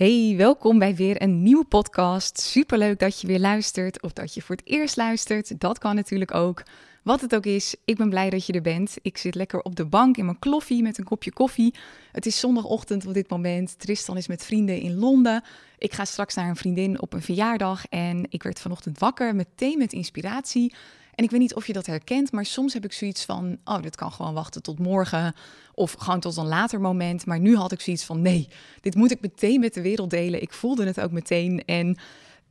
Hey, welkom bij weer een nieuwe podcast. Superleuk dat je weer luistert of dat je voor het eerst luistert. Dat kan natuurlijk ook. Wat het ook is, ik ben blij dat je er bent. Ik zit lekker op de bank in mijn kloffie met een kopje koffie. Het is zondagochtend op dit moment. Tristan is met vrienden in Londen. Ik ga straks naar een vriendin op een verjaardag en ik werd vanochtend wakker meteen met inspiratie. En ik weet niet of je dat herkent, maar soms heb ik zoiets van: oh, dit kan gewoon wachten tot morgen. Of gewoon tot een later moment. Maar nu had ik zoiets van: nee, dit moet ik meteen met de wereld delen. Ik voelde het ook meteen. En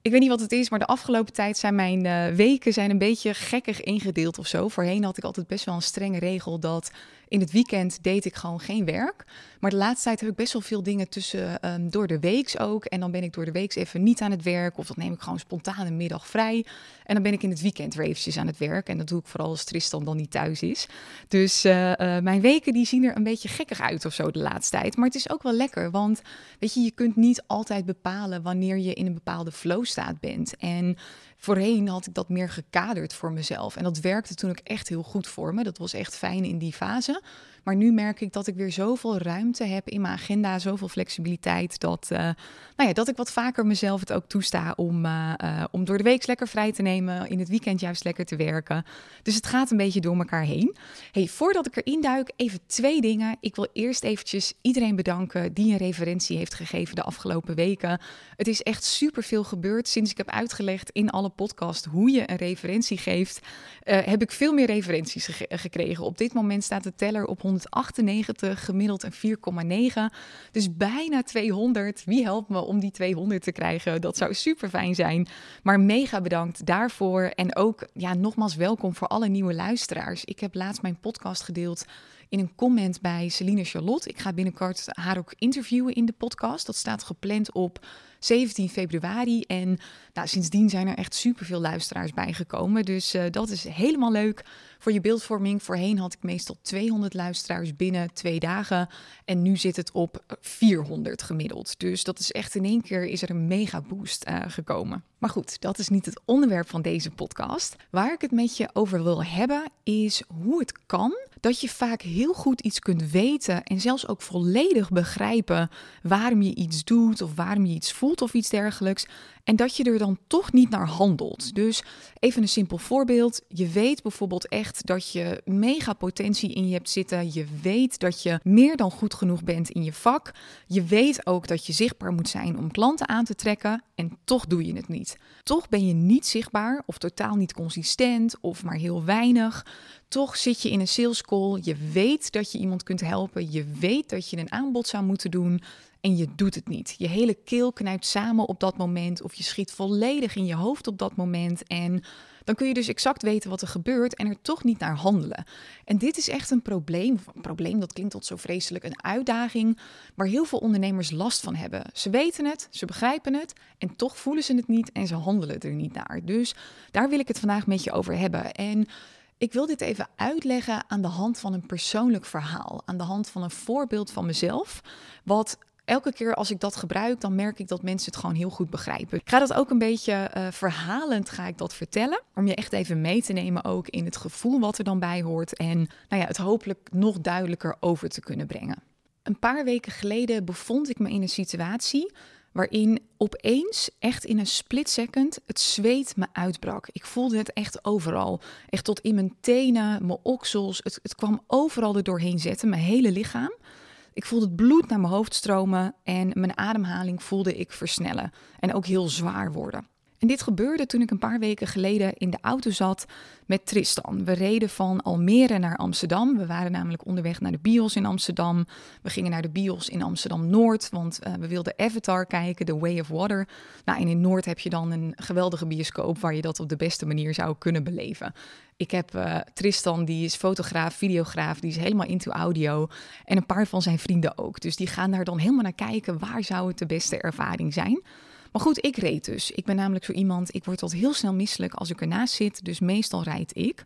ik weet niet wat het is, maar de afgelopen tijd zijn mijn uh, weken zijn een beetje gekkig ingedeeld of zo. Voorheen had ik altijd best wel een strenge regel dat in het weekend deed ik gewoon geen werk. Maar de laatste tijd heb ik best wel veel dingen tussen um, door de weeks ook. En dan ben ik door de weeks even niet aan het werk. Of dan neem ik gewoon spontaan een middag vrij. En dan ben ik in het weekend weer eventjes aan het werk. En dat doe ik vooral als Tristan dan niet thuis is. Dus uh, uh, mijn weken die zien er een beetje gekkig uit of zo de laatste tijd. Maar het is ook wel lekker. Want weet je, je kunt niet altijd bepalen wanneer je in een bepaalde flow staat bent. En Voorheen had ik dat meer gekaderd voor mezelf. En dat werkte toen ook echt heel goed voor me. Dat was echt fijn in die fase. Maar nu merk ik dat ik weer zoveel ruimte heb in mijn agenda, zoveel flexibiliteit, dat, uh, nou ja, dat ik wat vaker mezelf het ook toesta om, uh, uh, om door de week lekker vrij te nemen, in het weekend juist lekker te werken. Dus het gaat een beetje door elkaar heen. Hey, voordat ik erin duik, even twee dingen. Ik wil eerst eventjes iedereen bedanken die een referentie heeft gegeven de afgelopen weken. Het is echt superveel gebeurd sinds ik heb uitgelegd in alle podcast hoe je een referentie geeft. heb ik veel meer referenties ge gekregen. Op dit moment staat de teller op 198, gemiddeld een 4,9. Dus bijna 200. Wie helpt me om die 200 te krijgen? Dat zou super fijn zijn. Maar mega bedankt daarvoor. En ook, ja, nogmaals welkom voor alle nieuwe luisteraars. Ik heb laatst mijn podcast gedeeld in een comment bij Celine Charlotte. Ik ga binnenkort haar ook interviewen in de podcast. Dat staat gepland op 17 februari. En nou, sindsdien zijn er echt superveel luisteraars bijgekomen. Dus uh, dat is helemaal leuk voor je beeldvorming. Voorheen had ik meestal 200 luisteraars binnen twee dagen. En nu zit het op 400 gemiddeld. Dus dat is echt in één keer is er een mega boost uh, gekomen. Maar goed, dat is niet het onderwerp van deze podcast. Waar ik het met je over wil hebben is hoe het kan dat je vaak heel goed iets kunt weten en zelfs ook volledig begrijpen waarom je iets doet of waarom je iets voelt of iets dergelijks. En dat je er dan toch niet naar handelt. Dus even een simpel voorbeeld. Je weet bijvoorbeeld echt dat je mega potentie in je hebt zitten. Je weet dat je meer dan goed genoeg bent in je vak. Je weet ook dat je zichtbaar moet zijn om klanten aan te trekken. En toch doe je het niet. Toch ben je niet zichtbaar of totaal niet consistent of maar heel weinig. Toch zit je in een sales call. Je weet dat je iemand kunt helpen. Je weet dat je een aanbod zou moeten doen en je doet het niet. Je hele keel knijpt samen op dat moment of je schiet volledig in je hoofd op dat moment en dan kun je dus exact weten wat er gebeurt en er toch niet naar handelen. En dit is echt een probleem. Een probleem, dat klinkt tot zo vreselijk, een uitdaging waar heel veel ondernemers last van hebben. Ze weten het, ze begrijpen het en toch voelen ze het niet en ze handelen er niet naar. Dus daar wil ik het vandaag met je over hebben. En ik wil dit even uitleggen aan de hand van een persoonlijk verhaal, aan de hand van een voorbeeld van mezelf, wat elke keer als ik dat gebruik, dan merk ik dat mensen het gewoon heel goed begrijpen. Ik ga dat ook een beetje uh, verhalend ga ik dat vertellen, om je echt even mee te nemen ook in het gevoel wat er dan bij hoort en nou ja, het hopelijk nog duidelijker over te kunnen brengen. Een paar weken geleden bevond ik me in een situatie waarin opeens, echt in een split second, het zweet me uitbrak. Ik voelde het echt overal. Echt tot in mijn tenen, mijn oksels. Het, het kwam overal er doorheen zetten, mijn hele lichaam. Ik voelde het bloed naar mijn hoofd stromen en mijn ademhaling voelde ik versnellen en ook heel zwaar worden. En dit gebeurde toen ik een paar weken geleden in de auto zat met Tristan. We reden van Almere naar Amsterdam. We waren namelijk onderweg naar de bios in Amsterdam. We gingen naar de bios in Amsterdam Noord, want uh, we wilden Avatar kijken, The Way of Water. Nou, en in Noord heb je dan een geweldige bioscoop waar je dat op de beste manier zou kunnen beleven. Ik heb uh, Tristan, die is fotograaf, videograaf, die is helemaal into audio. En een paar van zijn vrienden ook. Dus die gaan daar dan helemaal naar kijken. Waar zou het de beste ervaring zijn? Maar goed, ik reed dus. Ik ben namelijk zo iemand, ik word tot heel snel misselijk als ik ernaast zit. Dus meestal rijd ik.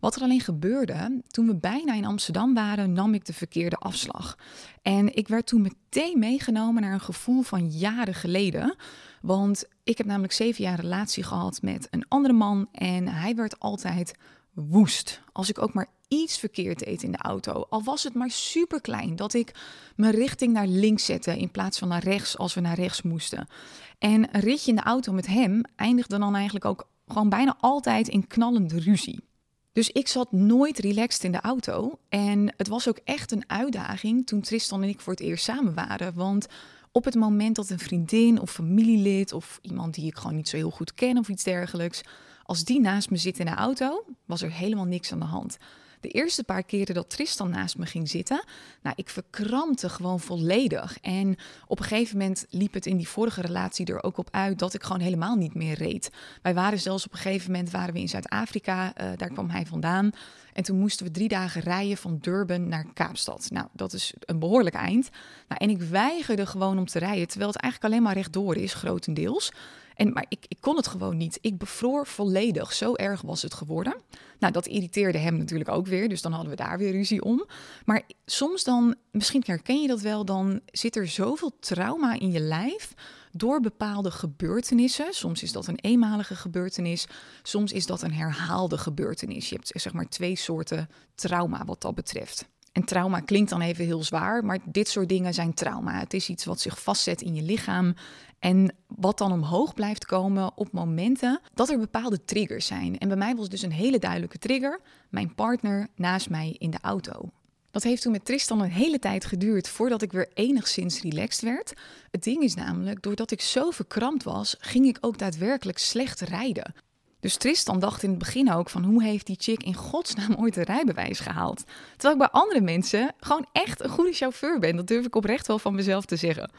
Wat er alleen gebeurde, toen we bijna in Amsterdam waren, nam ik de verkeerde afslag. En ik werd toen meteen meegenomen naar een gevoel van jaren geleden. Want ik heb namelijk zeven jaar relatie gehad met een andere man en hij werd altijd woest. Als ik ook maar iets verkeerd deed in de auto, al was het maar super klein, dat ik mijn richting naar links zette in plaats van naar rechts als we naar rechts moesten. En een ritje in de auto met hem eindigde dan eigenlijk ook gewoon bijna altijd in knallende ruzie. Dus ik zat nooit relaxed in de auto. En het was ook echt een uitdaging toen Tristan en ik voor het eerst samen waren. Want op het moment dat een vriendin of familielid of iemand die ik gewoon niet zo heel goed ken of iets dergelijks, als die naast me zit in de auto, was er helemaal niks aan de hand. De eerste paar keren dat Tristan naast me ging zitten, nou, ik verkrampte gewoon volledig. En op een gegeven moment liep het in die vorige relatie er ook op uit dat ik gewoon helemaal niet meer reed. Wij waren zelfs op een gegeven moment waren we in Zuid-Afrika, uh, daar kwam hij vandaan. En toen moesten we drie dagen rijden van Durban naar Kaapstad. Nou, dat is een behoorlijk eind. Nou, en ik weigerde gewoon om te rijden, terwijl het eigenlijk alleen maar rechtdoor is, grotendeels. En, maar ik, ik kon het gewoon niet. Ik bevroor volledig. Zo erg was het geworden. Nou, dat irriteerde hem natuurlijk ook weer. Dus dan hadden we daar weer ruzie om. Maar soms dan, misschien herken je dat wel, dan zit er zoveel trauma in je lijf door bepaalde gebeurtenissen. Soms is dat een eenmalige gebeurtenis, soms is dat een herhaalde gebeurtenis. Je hebt zeg maar twee soorten trauma wat dat betreft. En trauma klinkt dan even heel zwaar, maar dit soort dingen zijn trauma. Het is iets wat zich vastzet in je lichaam en wat dan omhoog blijft komen op momenten dat er bepaalde triggers zijn. En bij mij was dus een hele duidelijke trigger: mijn partner naast mij in de auto. Dat heeft toen met Tristan een hele tijd geduurd voordat ik weer enigszins relaxed werd. Het ding is namelijk, doordat ik zo verkrampt was, ging ik ook daadwerkelijk slecht rijden. Dus Tristan dacht in het begin ook van hoe heeft die chick in godsnaam ooit een rijbewijs gehaald? Terwijl ik bij andere mensen gewoon echt een goede chauffeur ben. Dat durf ik oprecht wel van mezelf te zeggen.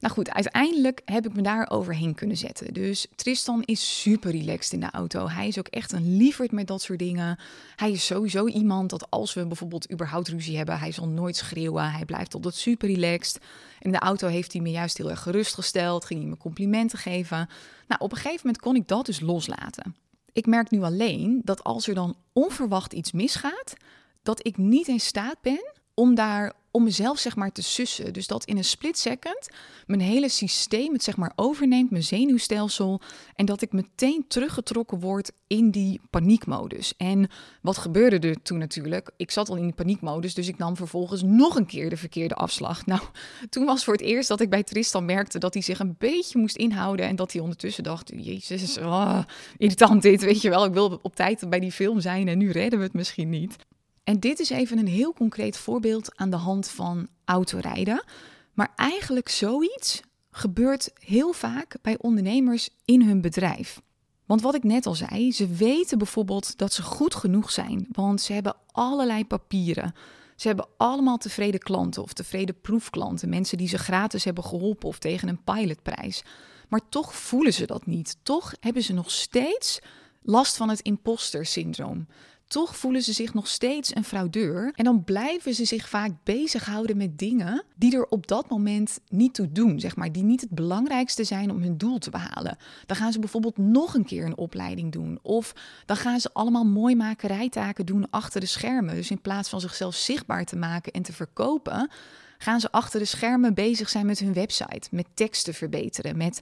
Nou goed, uiteindelijk heb ik me daar overheen kunnen zetten. Dus Tristan is super relaxed in de auto. Hij is ook echt een lieverd met dat soort dingen. Hij is sowieso iemand dat als we bijvoorbeeld überhaupt ruzie hebben, hij zal nooit schreeuwen. Hij blijft altijd super relaxed. In de auto heeft hij me juist heel erg gerustgesteld, ging hij me complimenten geven. Nou, op een gegeven moment kon ik dat dus loslaten. Ik merk nu alleen dat als er dan onverwacht iets misgaat, dat ik niet in staat ben om daar om mezelf zeg maar te sussen. Dus dat in een split second mijn hele systeem het zeg maar overneemt, mijn zenuwstelsel. En dat ik meteen teruggetrokken word in die paniekmodus. En wat gebeurde er toen natuurlijk? Ik zat al in die paniekmodus, dus ik nam vervolgens nog een keer de verkeerde afslag. Nou, toen was voor het eerst dat ik bij Tristan merkte dat hij zich een beetje moest inhouden. En dat hij ondertussen dacht, jezus, oh, irritant dit, weet je wel. Ik wil op tijd bij die film zijn en nu redden we het misschien niet. En dit is even een heel concreet voorbeeld aan de hand van autorijden. Maar eigenlijk zoiets gebeurt heel vaak bij ondernemers in hun bedrijf. Want wat ik net al zei, ze weten bijvoorbeeld dat ze goed genoeg zijn, want ze hebben allerlei papieren. Ze hebben allemaal tevreden klanten of tevreden proefklanten, mensen die ze gratis hebben geholpen of tegen een pilotprijs. Maar toch voelen ze dat niet. Toch hebben ze nog steeds last van het imposter syndroom. Toch voelen ze zich nog steeds een fraudeur. En dan blijven ze zich vaak bezighouden met dingen die er op dat moment niet toe doen, zeg maar. Die niet het belangrijkste zijn om hun doel te behalen. Dan gaan ze bijvoorbeeld nog een keer een opleiding doen. Of dan gaan ze allemaal mooimakerijtaken doen achter de schermen. Dus in plaats van zichzelf zichtbaar te maken en te verkopen gaan ze achter de schermen bezig zijn met hun website, met teksten verbeteren, met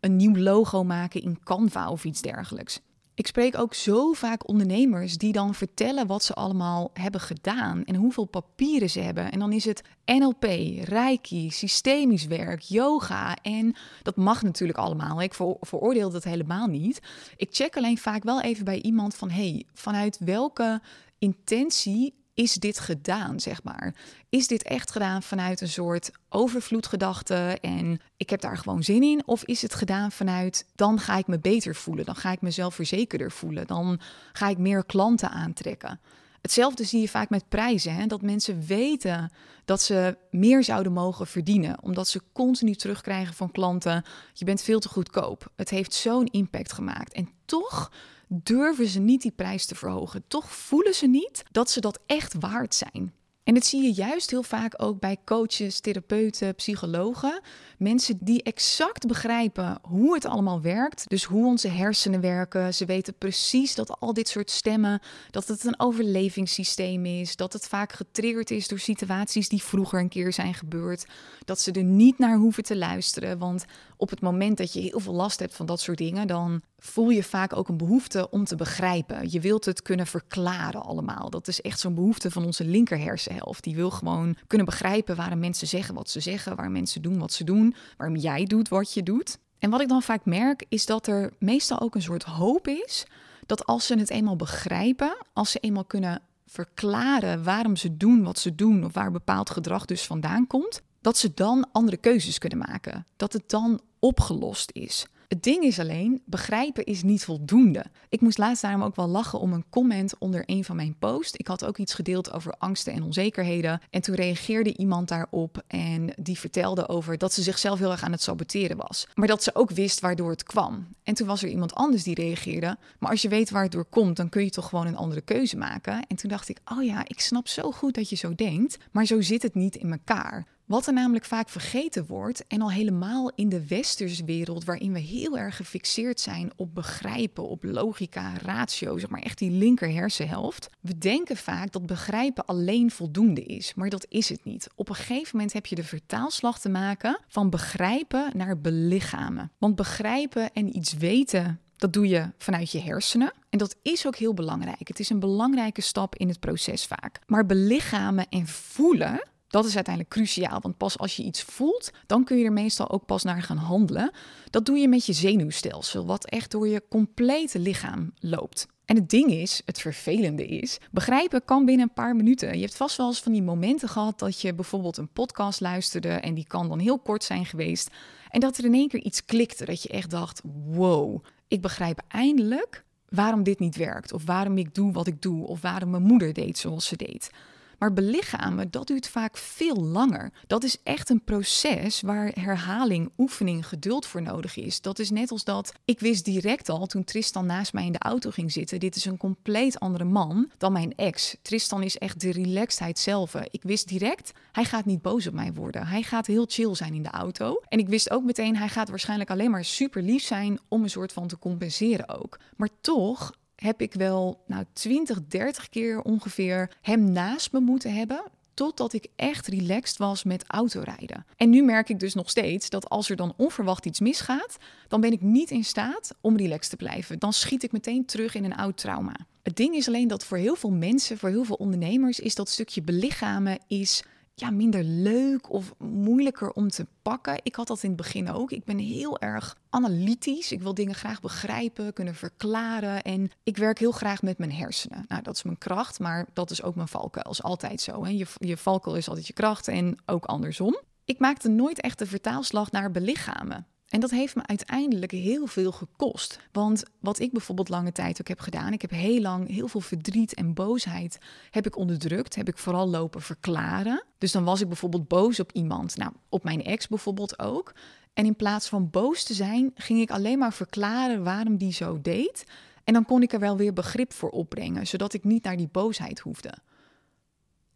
een nieuw logo maken in Canva of iets dergelijks. Ik spreek ook zo vaak ondernemers die dan vertellen wat ze allemaal hebben gedaan en hoeveel papieren ze hebben. En dan is het NLP, Reiki, systemisch werk, yoga. En dat mag natuurlijk allemaal. Ik veroordeel dat helemaal niet. Ik check alleen vaak wel even bij iemand van hey, vanuit welke intentie is dit gedaan, zeg maar? Is dit echt gedaan vanuit een soort overvloedgedachte en ik heb daar gewoon zin in? Of is het gedaan vanuit dan ga ik me beter voelen, dan ga ik mezelf verzekerder voelen, dan ga ik meer klanten aantrekken? Hetzelfde zie je vaak met prijzen. Hè? Dat mensen weten dat ze meer zouden mogen verdienen. Omdat ze continu terugkrijgen van klanten. Je bent veel te goedkoop. Het heeft zo'n impact gemaakt. En toch durven ze niet die prijs te verhogen. Toch voelen ze niet dat ze dat echt waard zijn. En dat zie je juist heel vaak ook bij coaches, therapeuten, psychologen. Mensen die exact begrijpen hoe het allemaal werkt. Dus hoe onze hersenen werken. Ze weten precies dat al dit soort stemmen, dat het een overlevingssysteem is. Dat het vaak getriggerd is door situaties die vroeger een keer zijn gebeurd. Dat ze er niet naar hoeven te luisteren. Want op het moment dat je heel veel last hebt van dat soort dingen, dan voel je vaak ook een behoefte om te begrijpen. Je wilt het kunnen verklaren allemaal. Dat is echt zo'n behoefte van onze linker hersenhelft. Die wil gewoon kunnen begrijpen waarom mensen zeggen wat ze zeggen, waarom mensen doen wat ze doen, waarom jij doet wat je doet. En wat ik dan vaak merk is dat er meestal ook een soort hoop is dat als ze het eenmaal begrijpen, als ze eenmaal kunnen verklaren waarom ze doen wat ze doen of waar bepaald gedrag dus vandaan komt, dat ze dan andere keuzes kunnen maken. Dat het dan opgelost is. Het ding is alleen, begrijpen is niet voldoende. Ik moest laatst daarom ook wel lachen om een comment onder een van mijn posts. Ik had ook iets gedeeld over angsten en onzekerheden. En toen reageerde iemand daarop en die vertelde over dat ze zichzelf heel erg aan het saboteren was. Maar dat ze ook wist waardoor het kwam. En toen was er iemand anders die reageerde. Maar als je weet waar het door komt, dan kun je toch gewoon een andere keuze maken. En toen dacht ik, oh ja, ik snap zo goed dat je zo denkt. Maar zo zit het niet in elkaar. Wat er namelijk vaak vergeten wordt, en al helemaal in de westerse wereld, waarin we heel erg gefixeerd zijn op begrijpen, op logica, ratio, zeg maar echt die linker hersenhelft. We denken vaak dat begrijpen alleen voldoende is, maar dat is het niet. Op een gegeven moment heb je de vertaalslag te maken van begrijpen naar belichamen. Want begrijpen en iets weten dat doe je vanuit je hersenen. En dat is ook heel belangrijk. Het is een belangrijke stap in het proces vaak. Maar belichamen en voelen, dat is uiteindelijk cruciaal, want pas als je iets voelt, dan kun je er meestal ook pas naar gaan handelen. Dat doe je met je zenuwstelsel, wat echt door je complete lichaam loopt. En het ding is, het vervelende is, begrijpen kan binnen een paar minuten. Je hebt vast wel eens van die momenten gehad dat je bijvoorbeeld een podcast luisterde en die kan dan heel kort zijn geweest. En dat er in één keer iets klikte, dat je echt dacht, wow, ik begrijp eindelijk waarom dit niet werkt. Of waarom ik doe wat ik doe. Of waarom mijn moeder deed zoals ze deed. Maar belichamen, dat duurt vaak veel langer. Dat is echt een proces waar herhaling, oefening, geduld voor nodig is. Dat is net als dat ik wist direct al toen Tristan naast mij in de auto ging zitten: dit is een compleet andere man dan mijn ex. Tristan is echt de relaxedheid zelf. Ik wist direct, hij gaat niet boos op mij worden. Hij gaat heel chill zijn in de auto. En ik wist ook meteen, hij gaat waarschijnlijk alleen maar super lief zijn om een soort van te compenseren ook. Maar toch heb ik wel nou, 20, 30 keer ongeveer hem naast me moeten hebben. Totdat ik echt relaxed was met autorijden. En nu merk ik dus nog steeds dat als er dan onverwacht iets misgaat, dan ben ik niet in staat om relaxed te blijven. Dan schiet ik meteen terug in een oud trauma. Het ding is alleen dat voor heel veel mensen, voor heel veel ondernemers, is dat stukje belichamen is ja, minder leuk of moeilijker om te pakken. Ik had dat in het begin ook. Ik ben heel erg analytisch. Ik wil dingen graag begrijpen, kunnen verklaren. En ik werk heel graag met mijn hersenen. Nou, dat is mijn kracht, maar dat is ook mijn valkuil. is altijd zo. Hè? Je, je valkuil is altijd je kracht en ook andersom. Ik maakte nooit echt de vertaalslag naar belichamen. En dat heeft me uiteindelijk heel veel gekost. Want wat ik bijvoorbeeld lange tijd ook heb gedaan, ik heb heel lang heel veel verdriet en boosheid heb ik onderdrukt, heb ik vooral lopen verklaren. Dus dan was ik bijvoorbeeld boos op iemand, nou op mijn ex bijvoorbeeld ook. En in plaats van boos te zijn, ging ik alleen maar verklaren waarom die zo deed. En dan kon ik er wel weer begrip voor opbrengen, zodat ik niet naar die boosheid hoefde.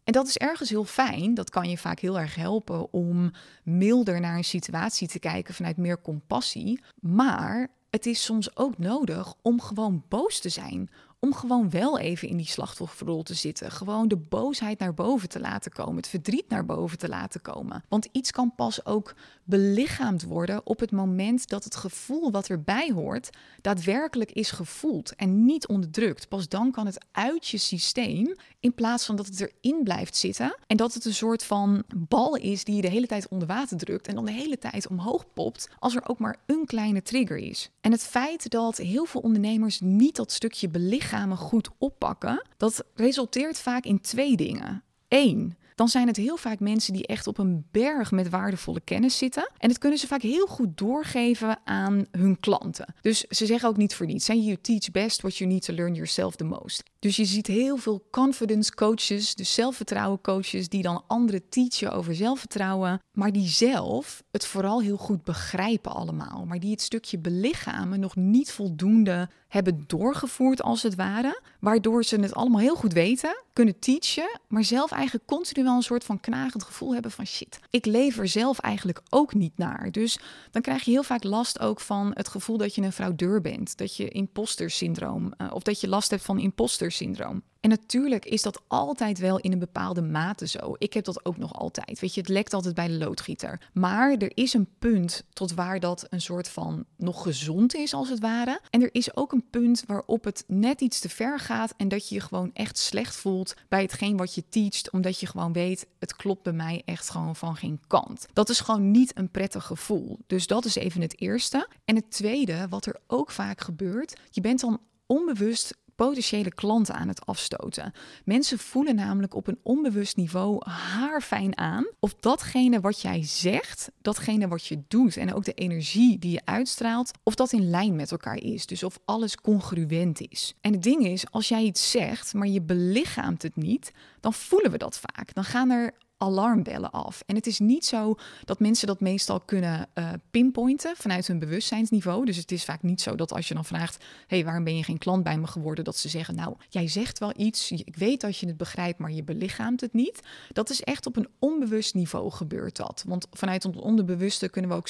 En dat is ergens heel fijn. Dat kan je vaak heel erg helpen om milder naar een situatie te kijken vanuit meer compassie. Maar het is soms ook nodig om gewoon boos te zijn om gewoon wel even in die slachtofferrol te zitten. Gewoon de boosheid naar boven te laten komen, het verdriet naar boven te laten komen. Want iets kan pas ook belichaamd worden op het moment dat het gevoel wat erbij hoort daadwerkelijk is gevoeld en niet onderdrukt. Pas dan kan het uit je systeem in plaats van dat het erin blijft zitten en dat het een soort van bal is die je de hele tijd onder water drukt en dan de hele tijd omhoog popt als er ook maar een kleine trigger is. En het feit dat heel veel ondernemers niet dat stukje goed oppakken, dat resulteert vaak in twee dingen. Eén, dan zijn het heel vaak mensen die echt op een berg met waardevolle kennis zitten. En dat kunnen ze vaak heel goed doorgeven aan hun klanten. Dus ze zeggen ook niet voor niets: you teach best what you need to learn yourself the most. Dus je ziet heel veel confidence coaches, dus zelfvertrouwen coaches, die dan anderen teachen over zelfvertrouwen, maar die zelf het vooral heel goed begrijpen allemaal, maar die het stukje belichamen nog niet voldoende hebben doorgevoerd als het ware, waardoor ze het allemaal heel goed weten, kunnen teachen, maar zelf eigenlijk continu wel een soort van knagend gevoel hebben van shit. Ik lever zelf eigenlijk ook niet naar. Dus dan krijg je heel vaak last ook van het gevoel dat je een fraudeur bent, dat je imposter syndroom uh, of dat je last hebt van imposter syndroom. En natuurlijk is dat altijd wel in een bepaalde mate zo. Ik heb dat ook nog altijd. Weet je, het lekt altijd bij de loodgieter. Maar er is een punt tot waar dat een soort van nog gezond is, als het ware. En er is ook een punt waarop het net iets te ver gaat en dat je je gewoon echt slecht voelt bij hetgeen wat je teacht, omdat je gewoon weet, het klopt bij mij echt gewoon van geen kant. Dat is gewoon niet een prettig gevoel. Dus dat is even het eerste. En het tweede, wat er ook vaak gebeurt, je bent dan onbewust potentiële klanten aan het afstoten. Mensen voelen namelijk op een onbewust niveau haarfijn aan of datgene wat jij zegt, datgene wat je doet en ook de energie die je uitstraalt, of dat in lijn met elkaar is. Dus of alles congruent is. En het ding is, als jij iets zegt, maar je belichaamt het niet, dan voelen we dat vaak. Dan gaan er alarmbellen af. En het is niet zo dat mensen dat meestal kunnen uh, pinpointen vanuit hun bewustzijnsniveau. Dus het is vaak niet zo dat als je dan vraagt: hey, waarom ben je geen klant bij me geworden? Dat ze zeggen: Nou, jij zegt wel iets, ik weet dat je het begrijpt, maar je belichaamt het niet. Dat is echt op een onbewust niveau gebeurt dat. Want vanuit ons onderbewuste kunnen we ook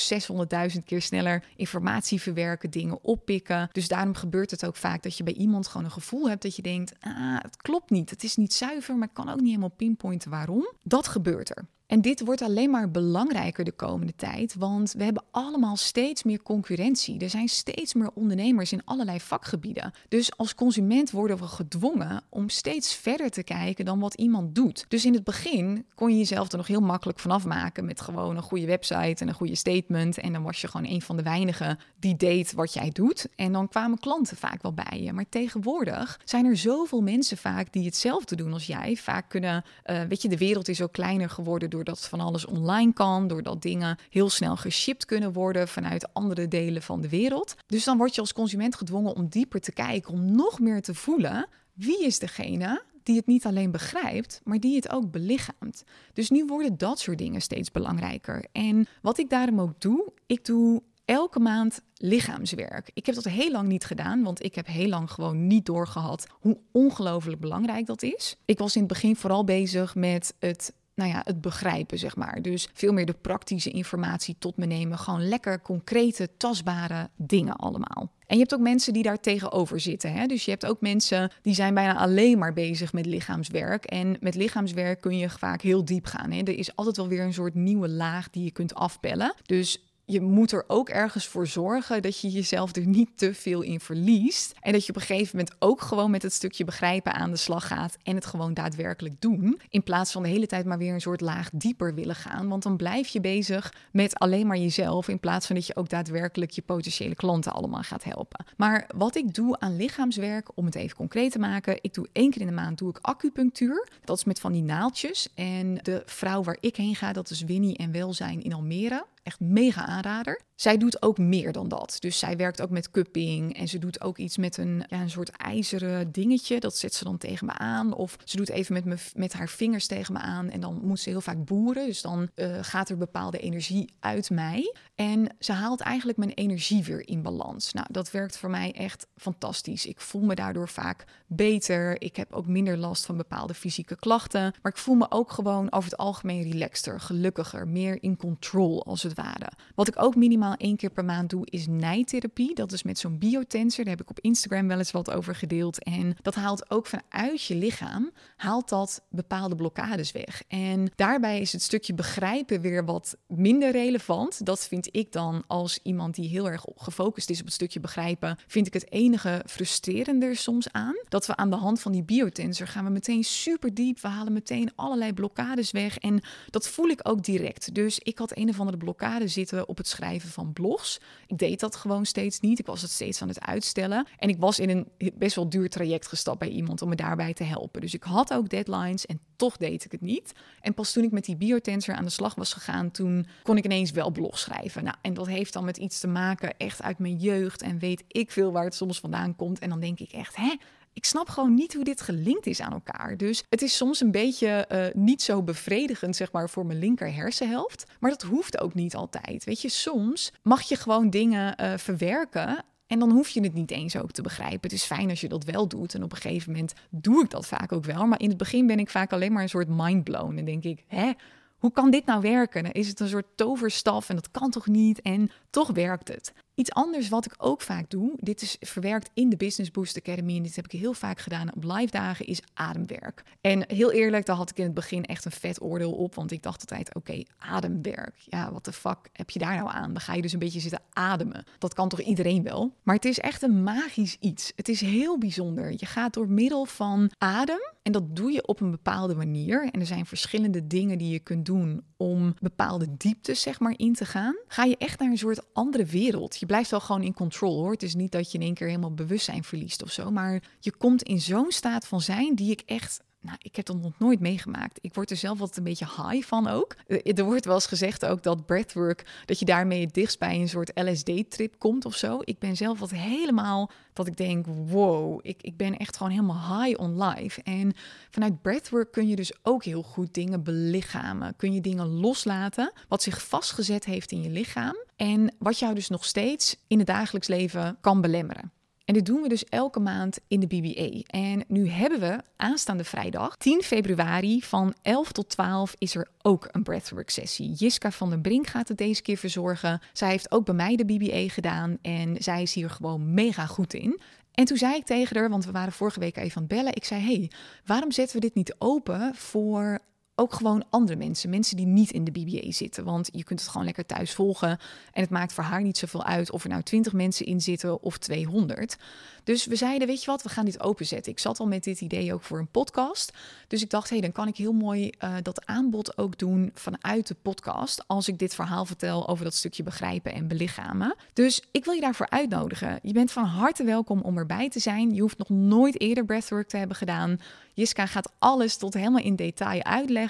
600.000 keer sneller informatie verwerken, dingen oppikken. Dus daarom gebeurt het ook vaak dat je bij iemand gewoon een gevoel hebt dat je denkt: ah, het klopt niet, het is niet zuiver, maar ik kan ook niet helemaal pinpointen waarom. Dat gebeurt gebeurt er. En dit wordt alleen maar belangrijker de komende tijd, want we hebben allemaal steeds meer concurrentie. Er zijn steeds meer ondernemers in allerlei vakgebieden. Dus als consument worden we gedwongen om steeds verder te kijken dan wat iemand doet. Dus in het begin kon je jezelf er nog heel makkelijk vanaf maken met gewoon een goede website en een goede statement. En dan was je gewoon een van de weinigen die deed wat jij doet. En dan kwamen klanten vaak wel bij je. Maar tegenwoordig zijn er zoveel mensen vaak die hetzelfde doen als jij. Vaak kunnen, uh, weet je, de wereld is ook kleiner geworden door doordat van alles online kan, doordat dingen heel snel geshipped kunnen worden vanuit andere delen van de wereld. Dus dan word je als consument gedwongen om dieper te kijken, om nog meer te voelen wie is degene die het niet alleen begrijpt, maar die het ook belichaamt. Dus nu worden dat soort dingen steeds belangrijker. En wat ik daarom ook doe, ik doe elke maand lichaamswerk. Ik heb dat heel lang niet gedaan, want ik heb heel lang gewoon niet doorgehad hoe ongelooflijk belangrijk dat is. Ik was in het begin vooral bezig met het nou ja, het begrijpen, zeg maar. Dus veel meer de praktische informatie tot me nemen. Gewoon lekker concrete, tastbare dingen allemaal. En je hebt ook mensen die daar tegenover zitten. Hè? Dus je hebt ook mensen die zijn bijna alleen maar bezig met lichaamswerk. En met lichaamswerk kun je vaak heel diep gaan. Hè? Er is altijd wel weer een soort nieuwe laag die je kunt afpellen. Dus je moet er ook ergens voor zorgen dat je jezelf er niet te veel in verliest. En dat je op een gegeven moment ook gewoon met het stukje begrijpen aan de slag gaat en het gewoon daadwerkelijk doen. In plaats van de hele tijd maar weer een soort laag dieper willen gaan. Want dan blijf je bezig met alleen maar jezelf. In plaats van dat je ook daadwerkelijk je potentiële klanten allemaal gaat helpen. Maar wat ik doe aan lichaamswerk, om het even concreet te maken. Ik doe één keer in de maand doe ik acupunctuur. Dat is met van die naaltjes. En de vrouw waar ik heen ga, dat is Winnie en Welzijn in Almere. Echt mega aanrader. Zij doet ook meer dan dat. Dus zij werkt ook met cupping en ze doet ook iets met een, ja, een soort ijzeren dingetje. Dat zet ze dan tegen me aan. Of ze doet even met, me, met haar vingers tegen me aan en dan moet ze heel vaak boeren. Dus dan uh, gaat er bepaalde energie uit mij. En ze haalt eigenlijk mijn energie weer in balans. Nou, dat werkt voor mij echt fantastisch. Ik voel me daardoor vaak beter. Ik heb ook minder last van bepaalde fysieke klachten. Maar ik voel me ook gewoon over het algemeen relaxter, gelukkiger, meer in control als het ware. Wat ik ook minimaal één keer per maand doe, is nijtherapie. Dat is met zo'n biotensor. Daar heb ik op Instagram wel eens wat over gedeeld. En dat haalt ook vanuit je lichaam, haalt dat bepaalde blokkades weg. En daarbij is het stukje begrijpen weer wat minder relevant. Dat vind ik dan als iemand die heel erg gefocust is op het stukje begrijpen, vind ik het enige frustrerender soms aan. Dat we aan de hand van die biotensor gaan we meteen super diep. We halen meteen allerlei blokkades weg. En dat voel ik ook direct. Dus ik had een of andere blokkade zitten op het schrijven van blogs. Ik deed dat gewoon steeds niet. Ik was het steeds aan het uitstellen. En ik was in een best wel duur traject gestapt bij iemand om me daarbij te helpen. Dus ik had ook deadlines en toch deed ik het niet. En pas toen ik met die biotensor aan de slag was gegaan, toen kon ik ineens wel blog schrijven. Nou, en dat heeft dan met iets te maken echt uit mijn jeugd en weet ik veel waar het soms vandaan komt. En dan denk ik echt, hè? Ik snap gewoon niet hoe dit gelinkt is aan elkaar. Dus het is soms een beetje uh, niet zo bevredigend, zeg maar, voor mijn linker hersenhelft. Maar dat hoeft ook niet altijd. Weet je, soms mag je gewoon dingen uh, verwerken en dan hoef je het niet eens ook te begrijpen. Het is fijn als je dat wel doet. En op een gegeven moment doe ik dat vaak ook wel. Maar in het begin ben ik vaak alleen maar een soort mindblown. En denk ik, hè, hoe kan dit nou werken? is het een soort toverstaf en dat kan toch niet? En toch werkt het. Iets anders wat ik ook vaak doe, dit is verwerkt in de Business Boost Academy en dit heb ik heel vaak gedaan op live dagen, is ademwerk. En heel eerlijk, daar had ik in het begin echt een vet oordeel op, want ik dacht altijd, oké, ademwerk, ja, wat de fuck heb je daar nou aan? Dan ga je dus een beetje zitten ademen. Dat kan toch iedereen wel? Maar het is echt een magisch iets. Het is heel bijzonder. Je gaat door middel van adem en dat doe je op een bepaalde manier. En er zijn verschillende dingen die je kunt doen om bepaalde dieptes zeg maar in te gaan. Ga je echt naar een soort andere wereld. Je blijft wel gewoon in control hoor. Het is niet dat je in één keer helemaal bewustzijn verliest of zo. Maar je komt in zo'n staat van zijn die ik echt nou, ik heb dat nog nooit meegemaakt. Ik word er zelf altijd een beetje high van ook. Eh, er wordt wel eens gezegd ook dat breathwork, dat je daarmee het dichtst bij een soort LSD-trip komt of zo. Ik ben zelf wat helemaal dat ik denk, wow, ik, ik ben echt gewoon helemaal high on life. En vanuit breathwork kun je dus ook heel goed dingen belichamen. Kun je dingen loslaten wat zich vastgezet heeft in je lichaam. En wat jou dus nog steeds in het dagelijks leven kan belemmeren. En dit doen we dus elke maand in de BBA. En nu hebben we aanstaande vrijdag, 10 februari, van 11 tot 12 is er ook een breathwork sessie. Jiska van den Brink gaat het deze keer verzorgen. Zij heeft ook bij mij de BBA gedaan en zij is hier gewoon mega goed in. En toen zei ik tegen haar, want we waren vorige week even aan het bellen. Ik zei: Hey, waarom zetten we dit niet open voor ook gewoon andere mensen. Mensen die niet in de BBA zitten. Want je kunt het gewoon lekker thuis volgen. En het maakt voor haar niet zoveel uit of er nou 20 mensen in zitten of 200. Dus we zeiden, weet je wat, we gaan dit openzetten. Ik zat al met dit idee ook voor een podcast. Dus ik dacht, hé, hey, dan kan ik heel mooi uh, dat aanbod ook doen vanuit de podcast. Als ik dit verhaal vertel over dat stukje begrijpen en belichamen. Dus ik wil je daarvoor uitnodigen. Je bent van harte welkom om erbij te zijn. Je hoeft nog nooit eerder breathwork te hebben gedaan. Jiska gaat alles tot helemaal in detail uitleggen.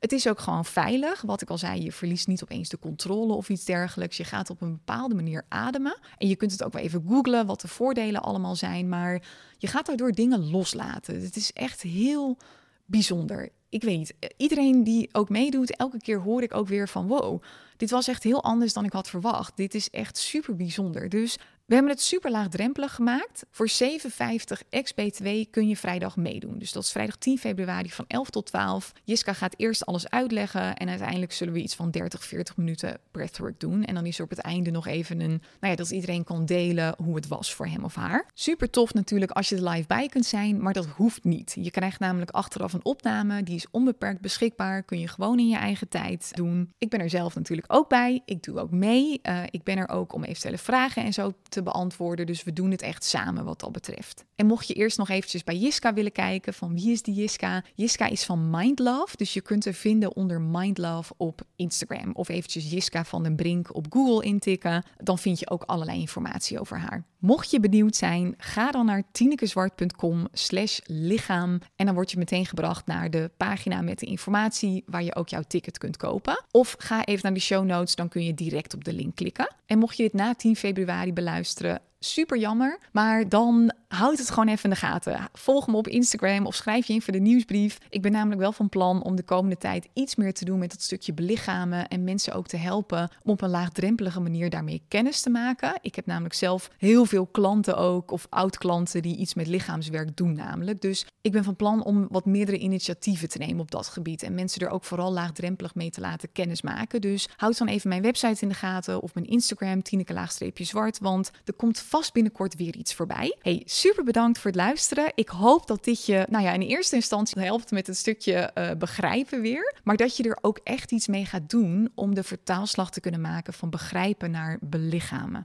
Het is ook gewoon veilig. Wat ik al zei, je verliest niet opeens de controle of iets dergelijks. Je gaat op een bepaalde manier ademen. En je kunt het ook wel even googlen wat de voordelen allemaal zijn. Maar je gaat daardoor dingen loslaten. Het is echt heel bijzonder. Ik weet niet, iedereen die ook meedoet, elke keer hoor ik ook weer van wow, dit was echt heel anders dan ik had verwacht. Dit is echt super bijzonder. Dus we hebben het super laagdrempelig gemaakt. Voor 57 ex-BTW kun je vrijdag meedoen. Dus dat is vrijdag 10 februari van 11 tot 12. Jiska gaat eerst alles uitleggen en uiteindelijk zullen we iets van 30, 40 minuten breathwork doen. En dan is er op het einde nog even een, nou ja, dat iedereen kan delen hoe het was voor hem of haar. Super tof natuurlijk als je er live bij kunt zijn, maar dat hoeft niet. Je krijgt namelijk achteraf een opname, die is onbeperkt beschikbaar. Kun je gewoon in je eigen tijd doen. Ik ben er zelf natuurlijk ook bij. Ik doe ook mee. Uh, ik ben er ook om eventuele vragen en zo te beantwoorden. Dus we doen het echt samen wat dat betreft. En mocht je eerst nog eventjes bij Jiska willen kijken van wie is die Jiska? Jiska is van Mindlove, dus je kunt haar vinden onder Mindlove op Instagram. Of eventjes Jiska van den Brink op Google intikken. Dan vind je ook allerlei informatie over haar. Mocht je benieuwd zijn, ga dan naar tinekezwart.com slash lichaam. En dan word je meteen gebracht naar de pagina met de informatie waar je ook jouw ticket kunt kopen. Of ga even naar de show notes, dan kun je direct op de link klikken. En mocht je dit na 10 februari beluisteren, super jammer. Maar dan houd het gewoon even in de gaten. Volg me op Instagram of schrijf je in voor de nieuwsbrief. Ik ben namelijk wel van plan om de komende tijd iets meer te doen met dat stukje belichamen en mensen ook te helpen om op een laagdrempelige manier daarmee kennis te maken. Ik heb namelijk zelf heel veel klanten ook of oud-klanten die iets met lichaamswerk doen namelijk. Dus ik ben van plan om wat meerdere initiatieven te nemen op dat gebied en mensen er ook vooral laagdrempelig mee te laten kennismaken. Dus houd dan even mijn website in de gaten of mijn Instagram, Tineke-zwart, want er komt vast binnenkort weer iets voorbij. Hey, super bedankt voor het luisteren. Ik hoop dat dit je, nou ja, in eerste instantie helpt met het stukje uh, begrijpen weer. Maar dat je er ook echt iets mee gaat doen om de vertaalslag te kunnen maken van begrijpen naar belichamen.